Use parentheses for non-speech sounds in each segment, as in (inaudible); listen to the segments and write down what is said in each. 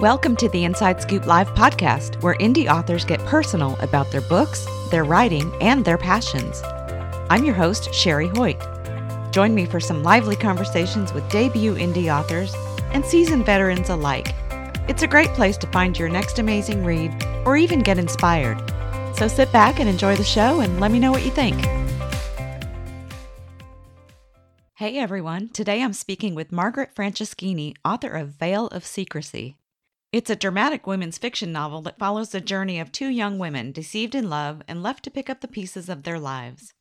Welcome to the Inside Scoop Live podcast, where indie authors get personal about their books, their writing, and their passions. I'm your host, Sherry Hoyt. Join me for some lively conversations with debut indie authors and seasoned veterans alike. It's a great place to find your next amazing read or even get inspired. So sit back and enjoy the show and let me know what you think. Hey everyone, today I'm speaking with Margaret Franceschini, author of Veil of Secrecy. It's a dramatic women's fiction novel that follows the journey of two young women deceived in love and left to pick up the pieces of their lives.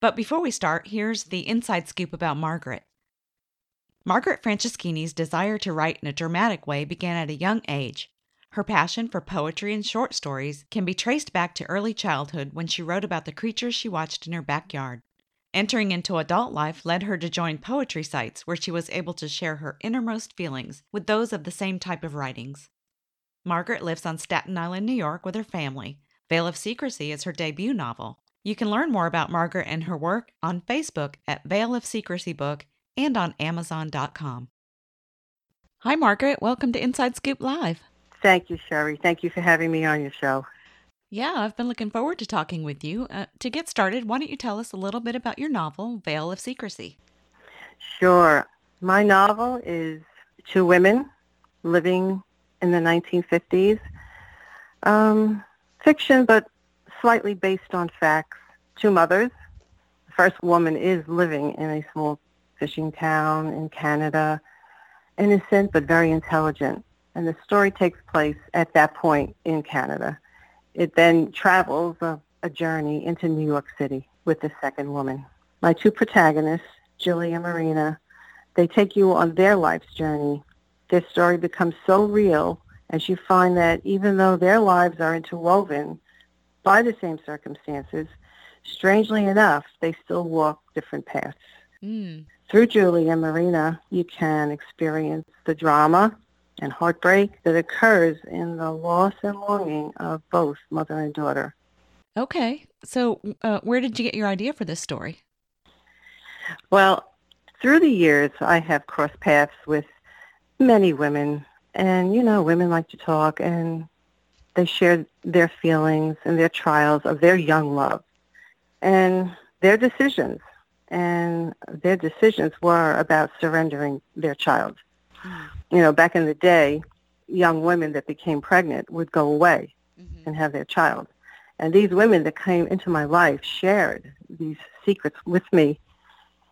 But before we start, here's the inside scoop about Margaret. Margaret Franceschini's desire to write in a dramatic way began at a young age. Her passion for poetry and short stories can be traced back to early childhood when she wrote about the creatures she watched in her backyard. Entering into adult life led her to join poetry sites where she was able to share her innermost feelings with those of the same type of writings. Margaret lives on Staten Island, New York with her family. Veil of Secrecy is her debut novel. You can learn more about Margaret and her work on Facebook at Veil of Secrecy Book and on Amazon.com. Hi, Margaret. Welcome to Inside Scoop Live. Thank you, Sherry. Thank you for having me on your show. Yeah, I've been looking forward to talking with you. Uh, to get started, why don't you tell us a little bit about your novel, Veil of Secrecy? Sure. My novel is two women living in the 1950s. Um, fiction, but slightly based on facts. Two mothers. The first woman is living in a small fishing town in Canada, innocent but very intelligent. And the story takes place at that point in Canada. It then travels a, a journey into New York City with the second woman. My two protagonists, Julie and Marina, they take you on their life's journey. Their story becomes so real as you find that even though their lives are interwoven by the same circumstances, strangely enough, they still walk different paths. Mm. Through Julie and Marina, you can experience the drama and heartbreak that occurs in the loss and longing of both mother and daughter. Okay. So, uh, where did you get your idea for this story? Well, through the years, I have crossed paths with many women. And, you know, women like to talk and they share their feelings and their trials of their young love and their decisions. And their decisions were about surrendering their child. You know, back in the day, young women that became pregnant would go away mm-hmm. and have their child. And these women that came into my life shared these secrets with me.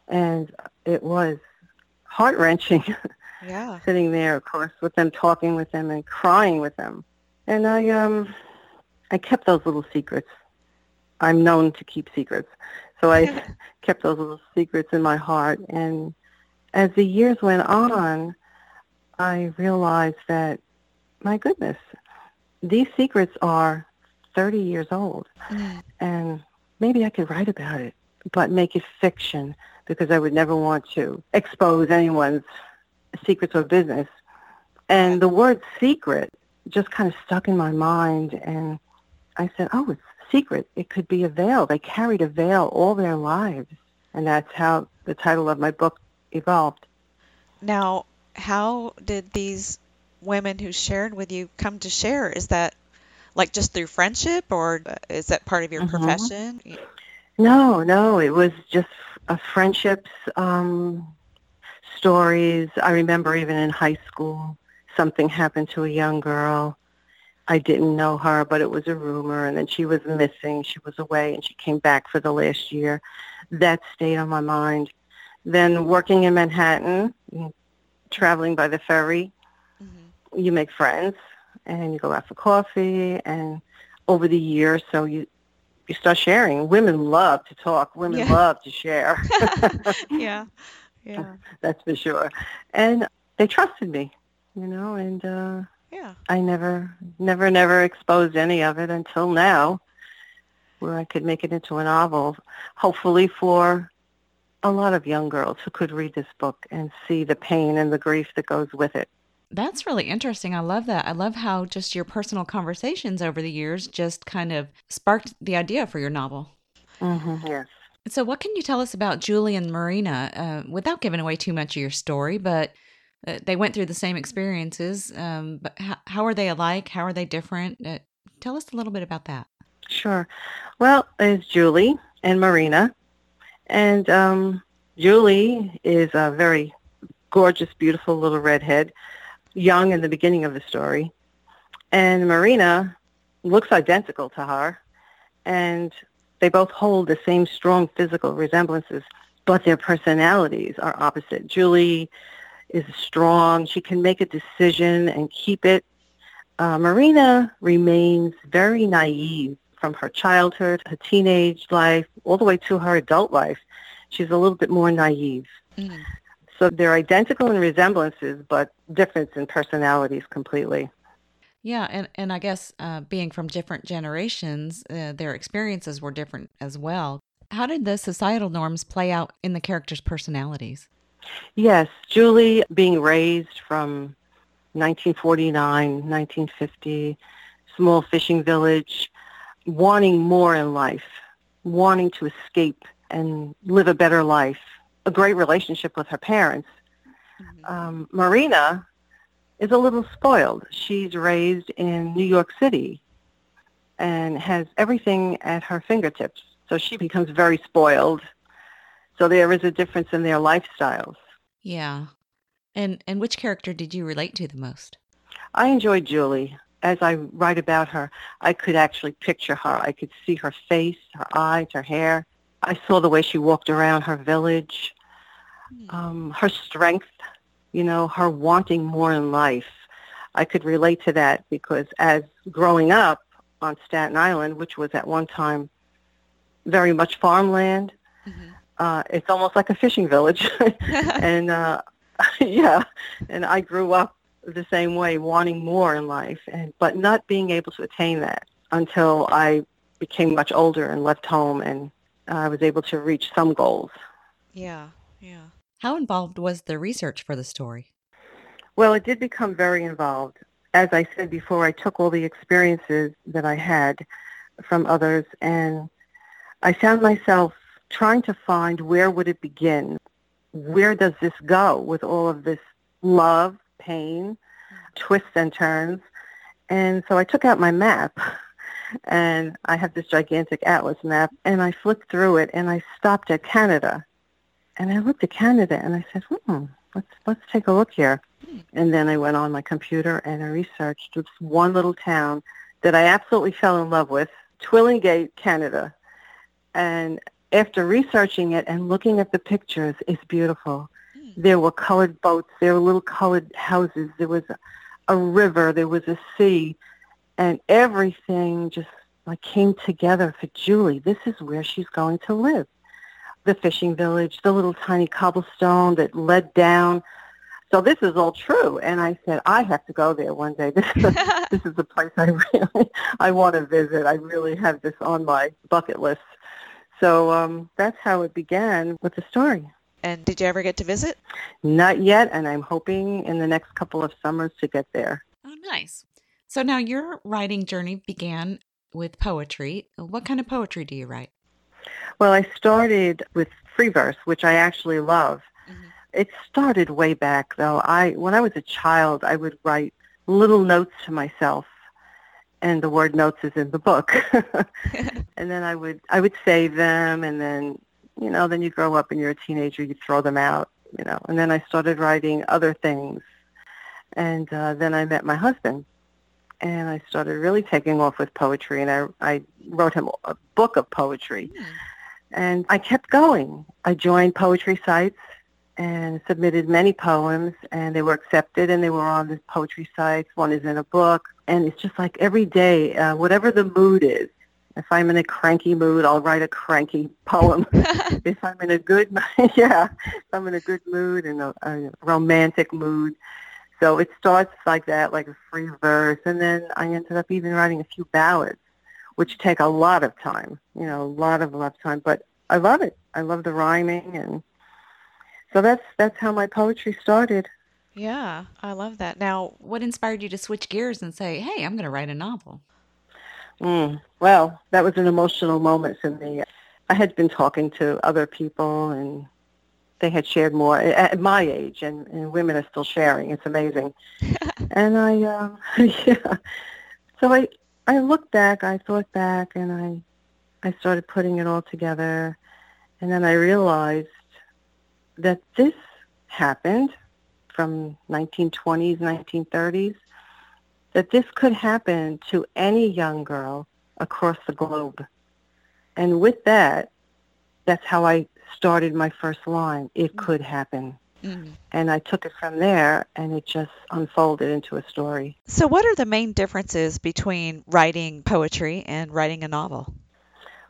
And it was heart-wrenching (laughs) yeah. sitting there, of course, with them, talking with them and crying with them. And I, um, I kept those little secrets. I'm known to keep secrets. So I (laughs) kept those little secrets in my heart. And as the years went on, I realized that, my goodness, these secrets are 30 years old. Mm. And maybe I could write about it, but make it fiction because I would never want to expose anyone's secrets or business. And the word secret just kind of stuck in my mind. And I said, oh, it's secret. It could be a veil. They carried a veil all their lives. And that's how the title of my book evolved. Now, how did these women who shared with you come to share? Is that like just through friendship or is that part of your mm-hmm. profession? No, no, it was just a friendships, um, stories. I remember even in high school, something happened to a young girl. I didn't know her, but it was a rumor, and then she was missing. She was away, and she came back for the last year. That stayed on my mind. Then working in Manhattan, traveling by the ferry, mm-hmm. you make friends and you go out for coffee and over the years, so you you start sharing. Women love to talk. Women yeah. love to share. (laughs) yeah, yeah, (laughs) that's for sure. And they trusted me, you know, and uh, yeah, I never, never, never exposed any of it until now, where I could make it into a novel, hopefully for a lot of young girls who could read this book and see the pain and the grief that goes with it. That's really interesting. I love that. I love how just your personal conversations over the years just kind of sparked the idea for your novel. Mm-hmm, yes. So, what can you tell us about Julie and Marina uh, without giving away too much of your story? But uh, they went through the same experiences, um, but how, how are they alike? How are they different? Uh, tell us a little bit about that. Sure. Well, there's Julie and Marina. And um, Julie is a very gorgeous, beautiful little redhead, young in the beginning of the story. And Marina looks identical to her. And they both hold the same strong physical resemblances, but their personalities are opposite. Julie is strong. She can make a decision and keep it. Uh, Marina remains very naive from her childhood, her teenage life, all the way to her adult life. She's a little bit more naive. Mm. So they're identical in resemblances, but different in personalities completely. Yeah, and, and I guess uh, being from different generations, uh, their experiences were different as well. How did the societal norms play out in the characters' personalities? Yes, Julie being raised from 1949, 1950, small fishing village, wanting more in life, wanting to escape and live a better life, a great relationship with her parents. Mm-hmm. Um, Marina is a little spoiled. She's raised in New York City and has everything at her fingertips. So she becomes very spoiled. So there is a difference in their lifestyles. Yeah. And and which character did you relate to the most? I enjoyed Julie. As I write about her, I could actually picture her. I could see her face, her eyes, her hair. I saw the way she walked around her village, hmm. um, her strength, you know, her wanting more in life. I could relate to that because as growing up on Staten Island, which was at one time very much farmland, mm-hmm. uh, it's almost like a fishing village. (laughs) (laughs) and uh, (laughs) yeah, and I grew up the same way, wanting more in life, and but not being able to attain that until I became much older and left home, and I was able to reach some goals. Yeah, yeah. How involved was the research for the story? Well, it did become very involved. As I said before, I took all the experiences that I had from others and I found myself trying to find where would it begin? Where does this go with all of this love, pain, twists and turns? And so I took out my map and I have this gigantic atlas map and I flipped through it and I stopped at Canada and I looked at Canada and I said, hmm, let's let's take a look here. And then I went on my computer and I researched this one little town that I absolutely fell in love with, Twillingate, Canada. And after researching it and looking at the pictures, it's beautiful. There were colored boats, there were little colored houses, there was a, a river, there was a sea, and everything just like came together for Julie. This is where she's going to live the fishing village, the little tiny cobblestone that led down. So this is all true. And I said, I have to go there one day. This (laughs) is this is a (laughs) place I really (laughs) I want to visit. I really have this on my bucket list. So um, that's how it began with the story. And did you ever get to visit? Not yet, and I'm hoping in the next couple of summers to get there. Oh, nice. So now your writing journey began with poetry. What kind of poetry do you write? Well, I started with free verse, which I actually love. Mm-hmm. It started way back though. I when I was a child, I would write little notes to myself and the word notes is in the book. (laughs) (laughs) and then I would I would save them and then you know, then you grow up and you're a teenager, you throw them out, you know. And then I started writing other things. And uh, then I met my husband and I started really taking off with poetry and I I wrote him a book of poetry. Mm. And I kept going. I joined poetry sites and submitted many poems and they were accepted and they were on the poetry sites. One is in a book and it's just like every day, uh, whatever the mood is. If I'm in a cranky mood, I'll write a cranky poem. (laughs) if I'm in a good, (laughs) yeah, if I'm in a good mood and a, a romantic mood, so it starts like that, like a free verse, and then I ended up even writing a few ballads which take a lot of time, you know, a lot of, a lot of time. But I love it. I love the rhyming, and so that's that's how my poetry started. Yeah, I love that. Now, what inspired you to switch gears and say, "Hey, I'm going to write a novel"? Mm, well, that was an emotional moment for me. I had been talking to other people and they had shared more at my age, and, and women are still sharing. It's amazing. (laughs) and I, um, (laughs) yeah. So I, I looked back, I thought back, and I, I started putting it all together, and then I realized that this happened from 1920s, 1930s, that this could happen to any young girl across the globe. And with that, that's how I started my first line. It mm-hmm. could happen. Mm-hmm. And I took it from there and it just unfolded into a story. So, what are the main differences between writing poetry and writing a novel?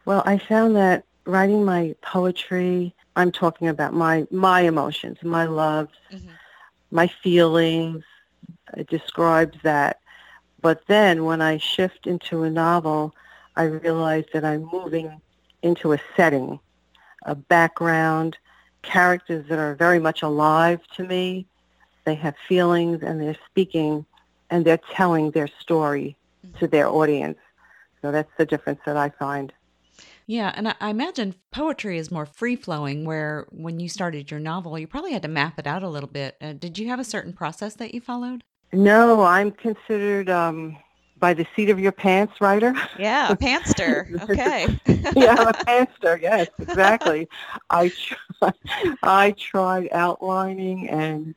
Well, I found that writing my poetry, I'm talking about my, my emotions, my loves, mm-hmm. my feelings. It describes that. But then when I shift into a novel, I realize that I'm moving into a setting a background, characters that are very much alive to me. They have feelings and they're speaking and they're telling their story to their audience. So that's the difference that I find. Yeah, and I imagine poetry is more free flowing, where when you started your novel, you probably had to map it out a little bit. Uh, did you have a certain process that you followed? No, I'm considered um, by the seat of your pants writer. Yeah, a pantster. (laughs) Okay. yeah, a pantster. Yes, exactly. I tried, (laughs) I tried outlining and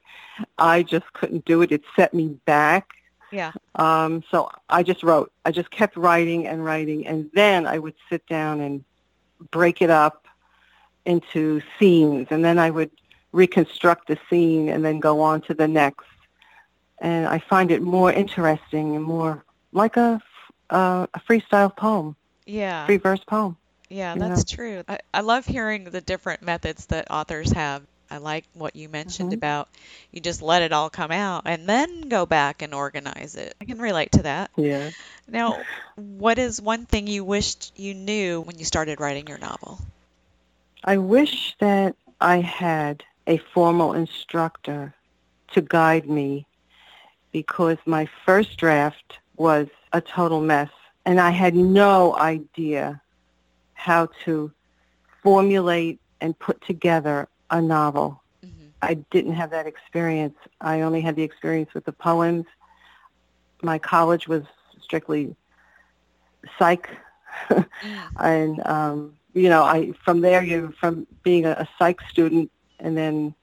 I just couldn't do it. It set me back. Yeah. Um, so I just wrote. I just kept writing and writing, and then I would sit down and break it up into scenes, and then I would reconstruct the scene and then go on to the next. And I find it more interesting and more like a, a freestyle poem. Yeah. Free verse poem. Yeah, that's know? true. I, I love hearing the different methods that authors have. I like what you mentioned mm-hmm. about you just let it all come out and then go back and organize it. I can relate to that. Yeah. Now, what is one thing you wished you knew when you started writing your novel? I wish that I had a formal instructor to guide me because my first draft was a total mess. And I had no idea how to formulate and put together a novel. Mm-hmm. I didn't have that experience. I only had the experience with the poems. My college was strictly psych. mm. (laughs) And, um, you know, I from there, you from being a, a psych student and then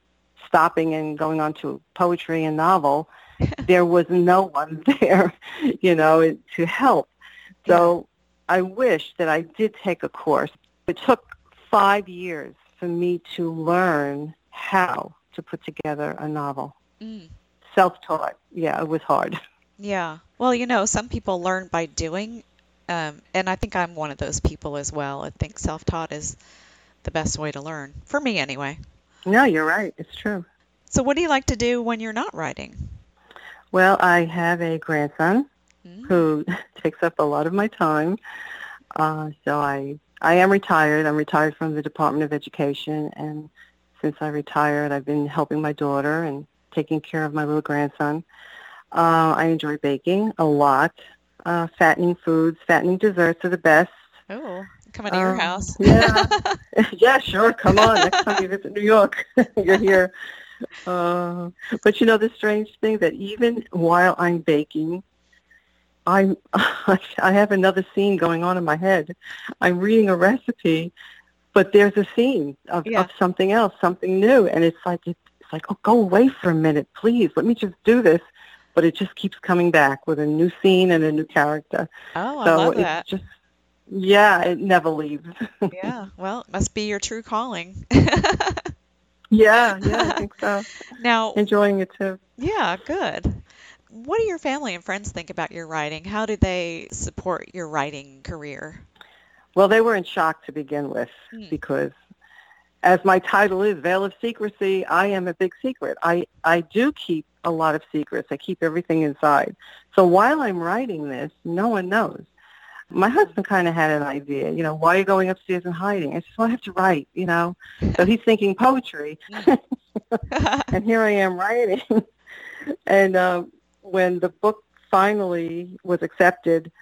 stopping and going on to poetry and novel, (laughs) there was no one (laughs) there, you know, to help. So yeah. I wish that I did take a course. It took five years for me to learn how to put together a novel. Mm. Self-taught. Yeah, it was hard. (laughs) Yeah. Well, you know, some people learn by doing, um, and I think I'm one of those people as well. I think self-taught is the best way to learn, for me anyway. No, you're right. It's true. So what do you like to do when you're not writing? Well, I have a grandson mm. who (laughs) takes up a lot of my time. Uh, so I I am retired. I'm retired from the Department of Education, and since I retired, I've been helping my daughter and taking care of my little grandson. Uh, I enjoy baking a lot. Uh, fattening foods, fattening desserts are the best. Oh, coming to um, your house. yeah, (laughs) yeah, sure. Come on. Next time you visit New York, (laughs) you're here. Uh, but you know the strange thing that even while I'm baking, I'm (laughs) I have another scene going on in my head. I'm reading a recipe, but there's a scene of, yeah. of something else, something new, and it's like it's like oh, go away for a minute, please. Let me just do this. But it just keeps coming back with a new scene and a new character. Oh, so I love that. Just, yeah, it never leaves. yeah, well, it must be your true calling. (laughs) Yeah, yeah, I (laughs) think so. now, enjoying it too. Yeah, good. What do your family and friends think about your writing? How do they support your writing career? Well, they were in shock to begin with hmm. because as my title is Veil of Secrecy, I am a big secret. I, I do keep a lot of secrets. I keep everything inside. So while I'm writing this, no one knows. My husband kind of had an idea, you know, why are you going upstairs and hiding? I said, well, I have to write, you know. So he's thinking poetry. (laughs) and here I am writing. (laughs) and um, when the book finally was accepted,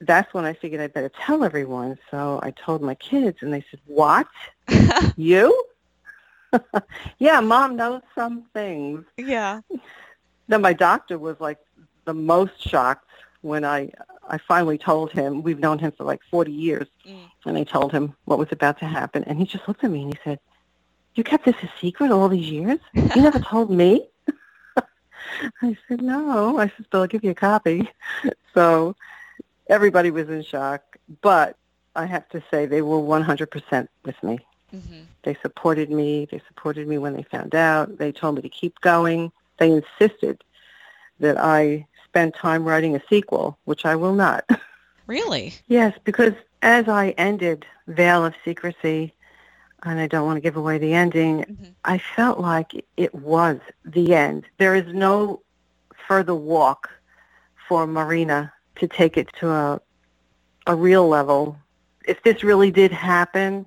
that's when I figured I'd better tell everyone. So I told my kids, and they said, what? (laughs) you? yeah, mom knows some things. Yeah. Then my doctor was like the most shocked when I I finally told him we've known him for like 40 years, Mm. and I told him what was about to happen, and he just looked at me and he said, "You kept this a secret all these years? You never (laughs) told me?" (laughs) I said, "No." I said, "Bill, I'll give you a copy." (laughs) So everybody was in shock, but I have to say they were 100% with me. hmm They supported me. They supported me when they found out. They told me to keep going. They insisted that I spend time writing a sequel, which I will not. (laughs) Really? yes, because as I ended Veil of Secrecy, and I don't want to give away the ending, hmm I felt like it was the end. There is no further walk for Marina to take it to a a real level. If this really did happen,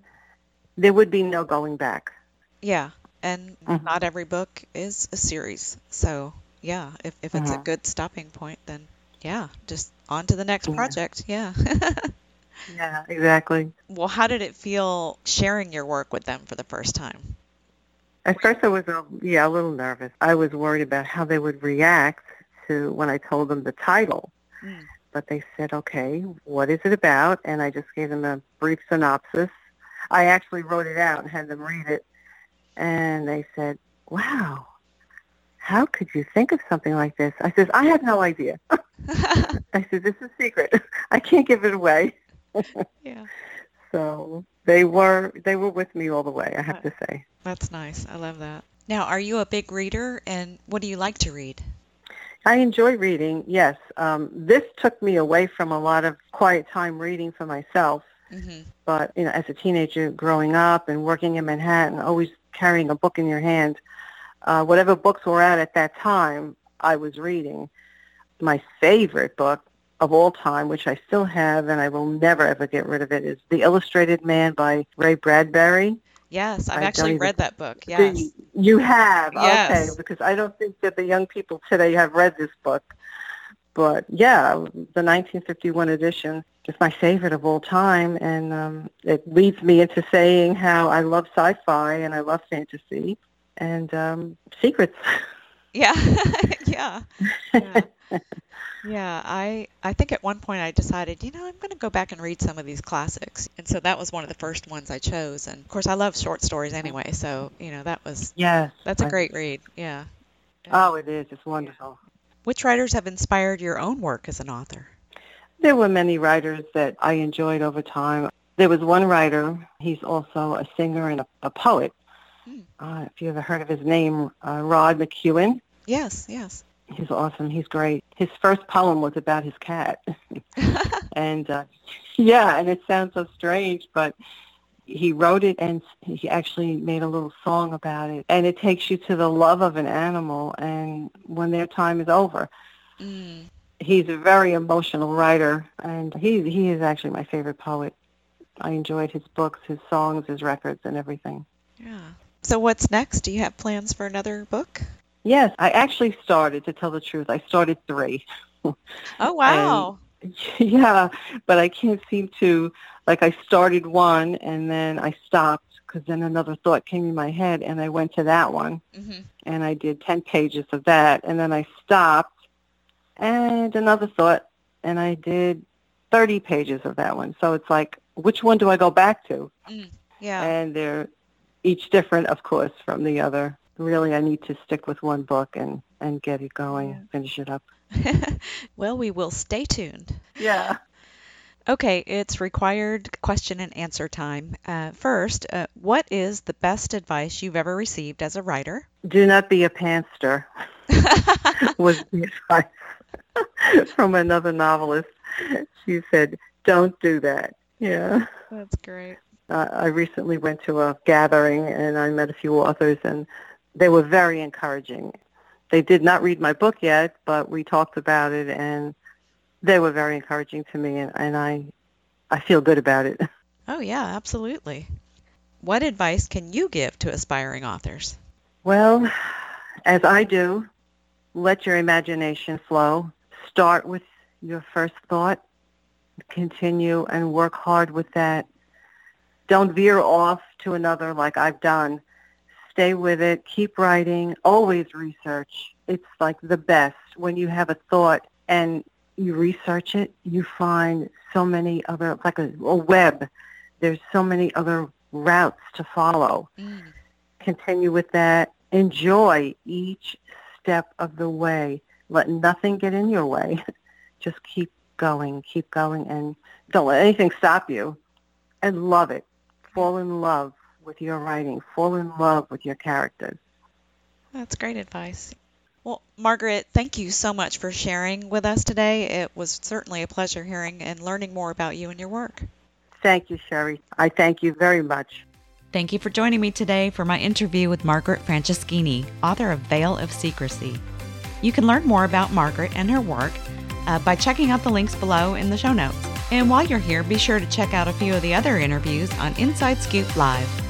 there would be no going back. Yeah. And Mhm. not every book is a series. So, yeah, if, if it's a Mhm. good stopping point, then yeah, just on to the next Yeah. project. Yeah. (laughs) Yeah, exactly. well, how did it feel sharing your work with them for the first time? At first, I was a, yeah a little nervous. I was worried about how they would react to when I told them the title. Mm. But they said, "Okay, what is it about?" And I just gave them a brief synopsis. I actually wrote it out and had them read it, and they said, "Wow, how could you think of something like this?" I says, "I have no idea." (laughs) I said, "This is a secret. (laughs) I can't give it away." (laughs) yeah. So they were they were with me all the way. I have to say. That's nice. I love that. Now, are you a big reader and what do you like to read? I enjoy reading, yes. Um, this took me away from a lot of quiet time reading for myself. hmm But, you know, as a teenager growing up and working in Manhattan, always carrying a book in your hand, uh, whatever books were out at that time, I was reading. My favorite book of all time, which I still have and I will never ever get rid of it, is The Illustrated Man by Ray Bradbury. Yes, I've I actually read that book. Yes. The- You have, Yes. okay, because I don't think that the young people today have read this book. But yeah, the 1951 edition is my favorite of all time, and um, it leads me into saying how I love sci-fi and I love fantasy and um, secrets. (laughs) (laughs) Yeah. yeah. Yeah. (laughs) Yeah, I I think at one point I decided, you know, I'm going to go back and read some of these classics. And so that was one of the first ones I chose. And of course, I love short stories anyway, so, you know, that was yes, that's a great read. Yeah. Oh, it is. It's wonderful. Which writers have inspired your own work as an author? There were many writers that I enjoyed over time. There was one writer, he's also a singer and a, a poet. Uh, if you ever heard of his name, uh, Rod McKuen. Yes, yes. He's awesome. He's great. His first poem was about his cat. (laughs) and uh, yeah, and it sounds so strange, but he wrote it and he actually made a little song about it. And it takes you to the love of an animal and when their time is over. mm, He's a very emotional writer and he he is actually my favorite poet. I enjoyed his books, his songs, his records and everything. yeah. So what's next? Do you have plans for another book? Yes, I actually started to tell the truth. I started 3. (laughs) Oh, wow. (laughs) Yeah, but I can't seem to, like I started one and then I stopped because then another thought came in my head and I went to that one hmm and I did 10 pages of that and then I stopped and another thought and I did 30 pages of that one. So it's like, which one do I go back to? Yeah. And they're each different, of course, from the other. Really, I need to stick with one book and, and get it going, finish it up. (laughs) well, we will stay tuned. Yeah. Okay, it's required question and answer time. Uh, first, uh, what is the best advice you've ever received as a writer? Do not be a panster (laughs) was the advice (laughs) from another novelist. She said, "Don't do that." Yeah. That's great. Uh, I recently went to a gathering and I met a few authors, and they were very encouraging. They did not read my book yet, but we talked about it, and they were very encouraging to me, and, and I, I feel good about it. (laughs) Oh, yeah, absolutely. What advice can you give to aspiring authors? Well, as I do, let your imagination flow. Start with your first thought. Continue and work hard with that. Don't veer off to another like I've done. stay with it, keep writing, always research. It's like the best when you have a thought and you research it, you find so many other, like a, a web. There's so many other routes to follow. Mm. Continue with that. Enjoy each step of the way. Let nothing get in your way. (laughs) Just keep going, keep going, and don't let anything stop you. And love it. Fall in love with your writing. Fall in love with your characters. That's great advice. Well, Margaret, thank you so much for sharing with us today. It was certainly a pleasure hearing and learning more about you and your work. Thank you, Sherry. I thank you very much. Thank you for joining me today for my interview with Margaret Franceschini, author of Veil of Secrecy. You can learn more about Margaret and her work uh, by checking out the links below in the show notes. And while you're here, be sure to check out a few of the other interviews on Inside Scoop Live.